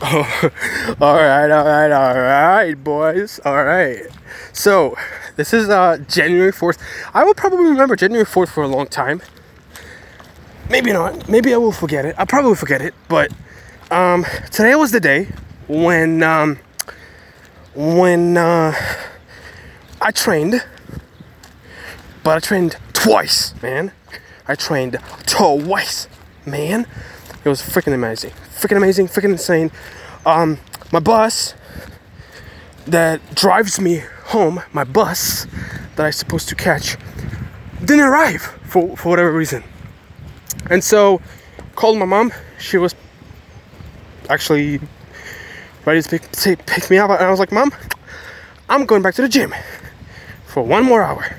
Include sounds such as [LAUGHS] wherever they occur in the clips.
Oh, [LAUGHS] all right, all right, all right, boys. All right. So, this is uh, January 4th. I will probably remember January 4th for a long time. Maybe not. Maybe I will forget it. I'll probably forget it. But um, today was the day when um, when uh, I trained. But I trained twice, man. I trained twice, man. It was freaking amazing. Freaking amazing, freaking insane. Um, my bus that drives me home, my bus that I'm supposed to catch, didn't arrive for, for whatever reason. And so called my mom. She was actually ready to pick, pick me up. And I was like, Mom, I'm going back to the gym for one more hour.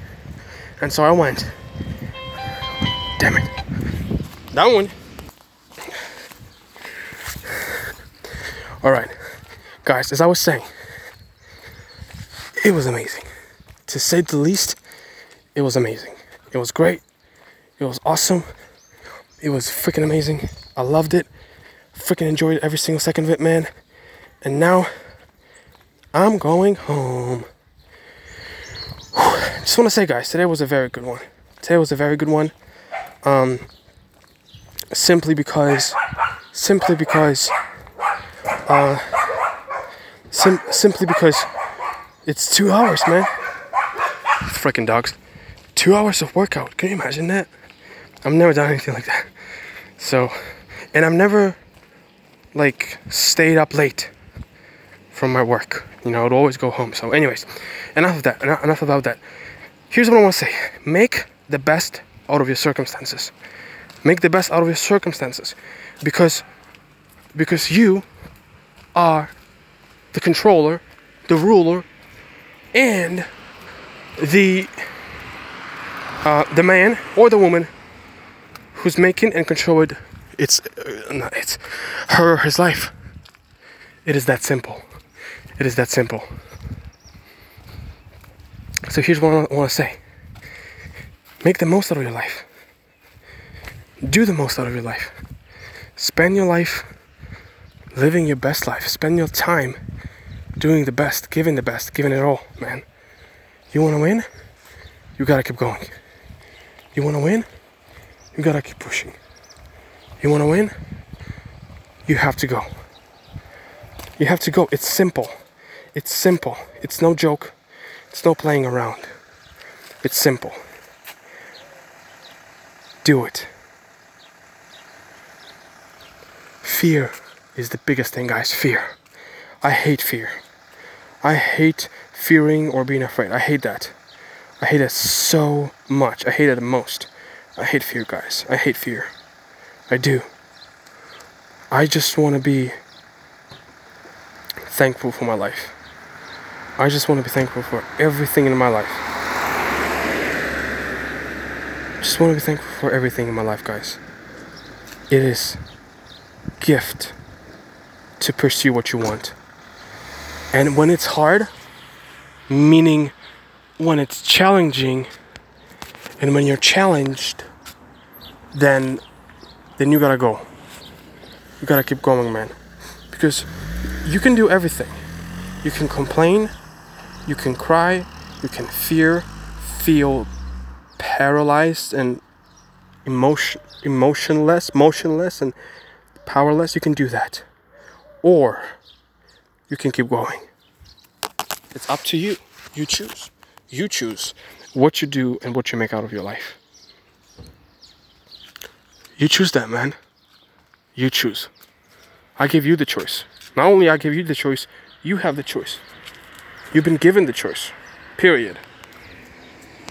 And so I went. Damn it. That one. All right, guys, as I was saying, it was amazing. To say the least, it was amazing. It was great. It was awesome. It was freaking amazing. I loved it. Freaking enjoyed every single second of it, man. And now I'm going home. [SIGHS] Just want to say, guys, today was a very good one. Today was a very good one. Um, simply because, simply because uh, sim- simply because it's two hours, man. Freaking dogs. Two hours of workout. Can you imagine that? I've never done anything like that. So, and I've never like stayed up late from my work. You know, I'd always go home. So, anyways, enough of that. Enough about that. Here's what I want to say: make the best out of your circumstances. Make the best out of your circumstances, because because you are the controller, the ruler, and the uh, the man or the woman who's making and controlling it's uh, it's her or his life. It is that simple. It is that simple. So here's what I want to say. Make the most out of your life. Do the most out of your life. Spend your life living your best life. Spend your time doing the best, giving the best, giving it all, man. You want to win? You got to keep going. You want to win? You got to keep pushing. You want to win? You have to go. You have to go. It's simple. It's simple. It's no joke. It's no playing around. It's simple. Do it. Fear is the biggest thing, guys. Fear. I hate fear. I hate fearing or being afraid. I hate that. I hate it so much. I hate it the most. I hate fear, guys. I hate fear. I do. I just want to be thankful for my life. I just want to be thankful for everything in my life. Just want to be thankful for everything in my life, guys. It is gift to pursue what you want. And when it's hard, meaning when it's challenging, and when you're challenged, then then you gotta go. You gotta keep going, man. Because you can do everything. You can complain, you can cry, you can fear, feel paralyzed and emotion emotionless, motionless and powerless, you can do that or you can keep going. It's up to you. You choose. You choose what you do and what you make out of your life. You choose that, man. You choose. I give you the choice. Not only I give you the choice, you have the choice. You've been given the choice. Period.